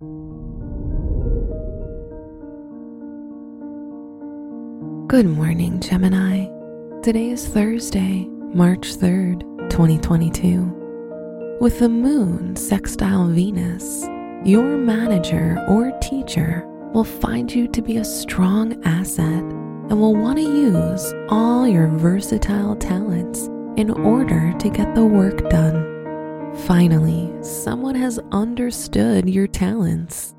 Good morning, Gemini. Today is Thursday, March 3rd, 2022. With the moon sextile Venus, your manager or teacher will find you to be a strong asset and will want to use all your versatile talents in order to get the work done. Finally, someone has understood your talents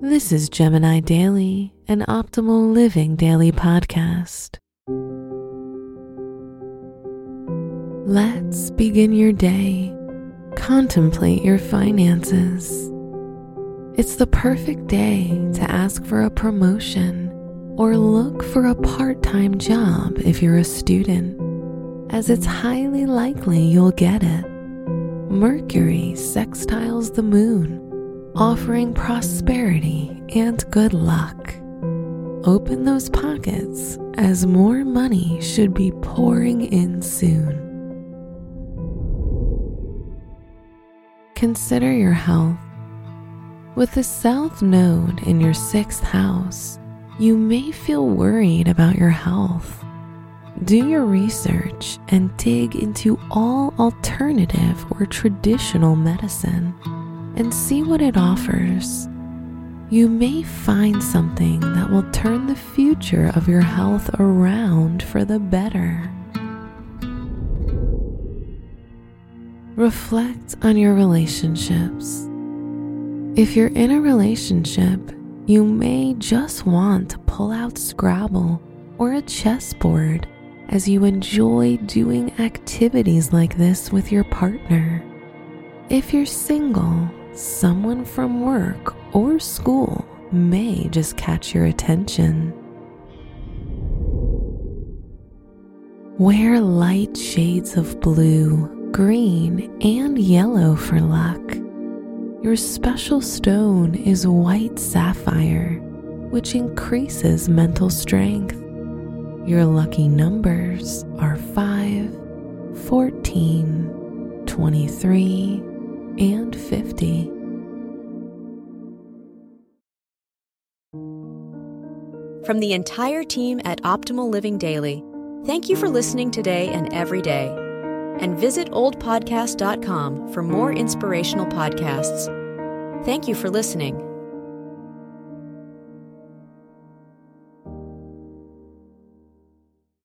this is Gemini Daily, an optimal living daily podcast. Let's begin your day. Contemplate your finances. It's the perfect day to ask for a promotion or look for a part time job if you're a student, as it's highly likely you'll get it. Mercury sextiles the moon offering prosperity and good luck. Open those pockets as more money should be pouring in soon. Consider your health. With the South Node in your sixth house, you may feel worried about your health. Do your research and dig into all alternative or traditional medicine and see what it offers. You may find something that will turn the future of your health around for the better. Reflect on your relationships. If you're in a relationship, you may just want to pull out Scrabble or a chessboard as you enjoy doing activities like this with your partner. If you're single, someone from work or school may just catch your attention. Wear light shades of blue, green, and yellow for luck. Your special stone is white sapphire, which increases mental strength. Your lucky numbers are 5, 14, 23, and 50. From the entire team at Optimal Living Daily, thank you for listening today and every day. And visit oldpodcast.com for more inspirational podcasts. Thank you for listening.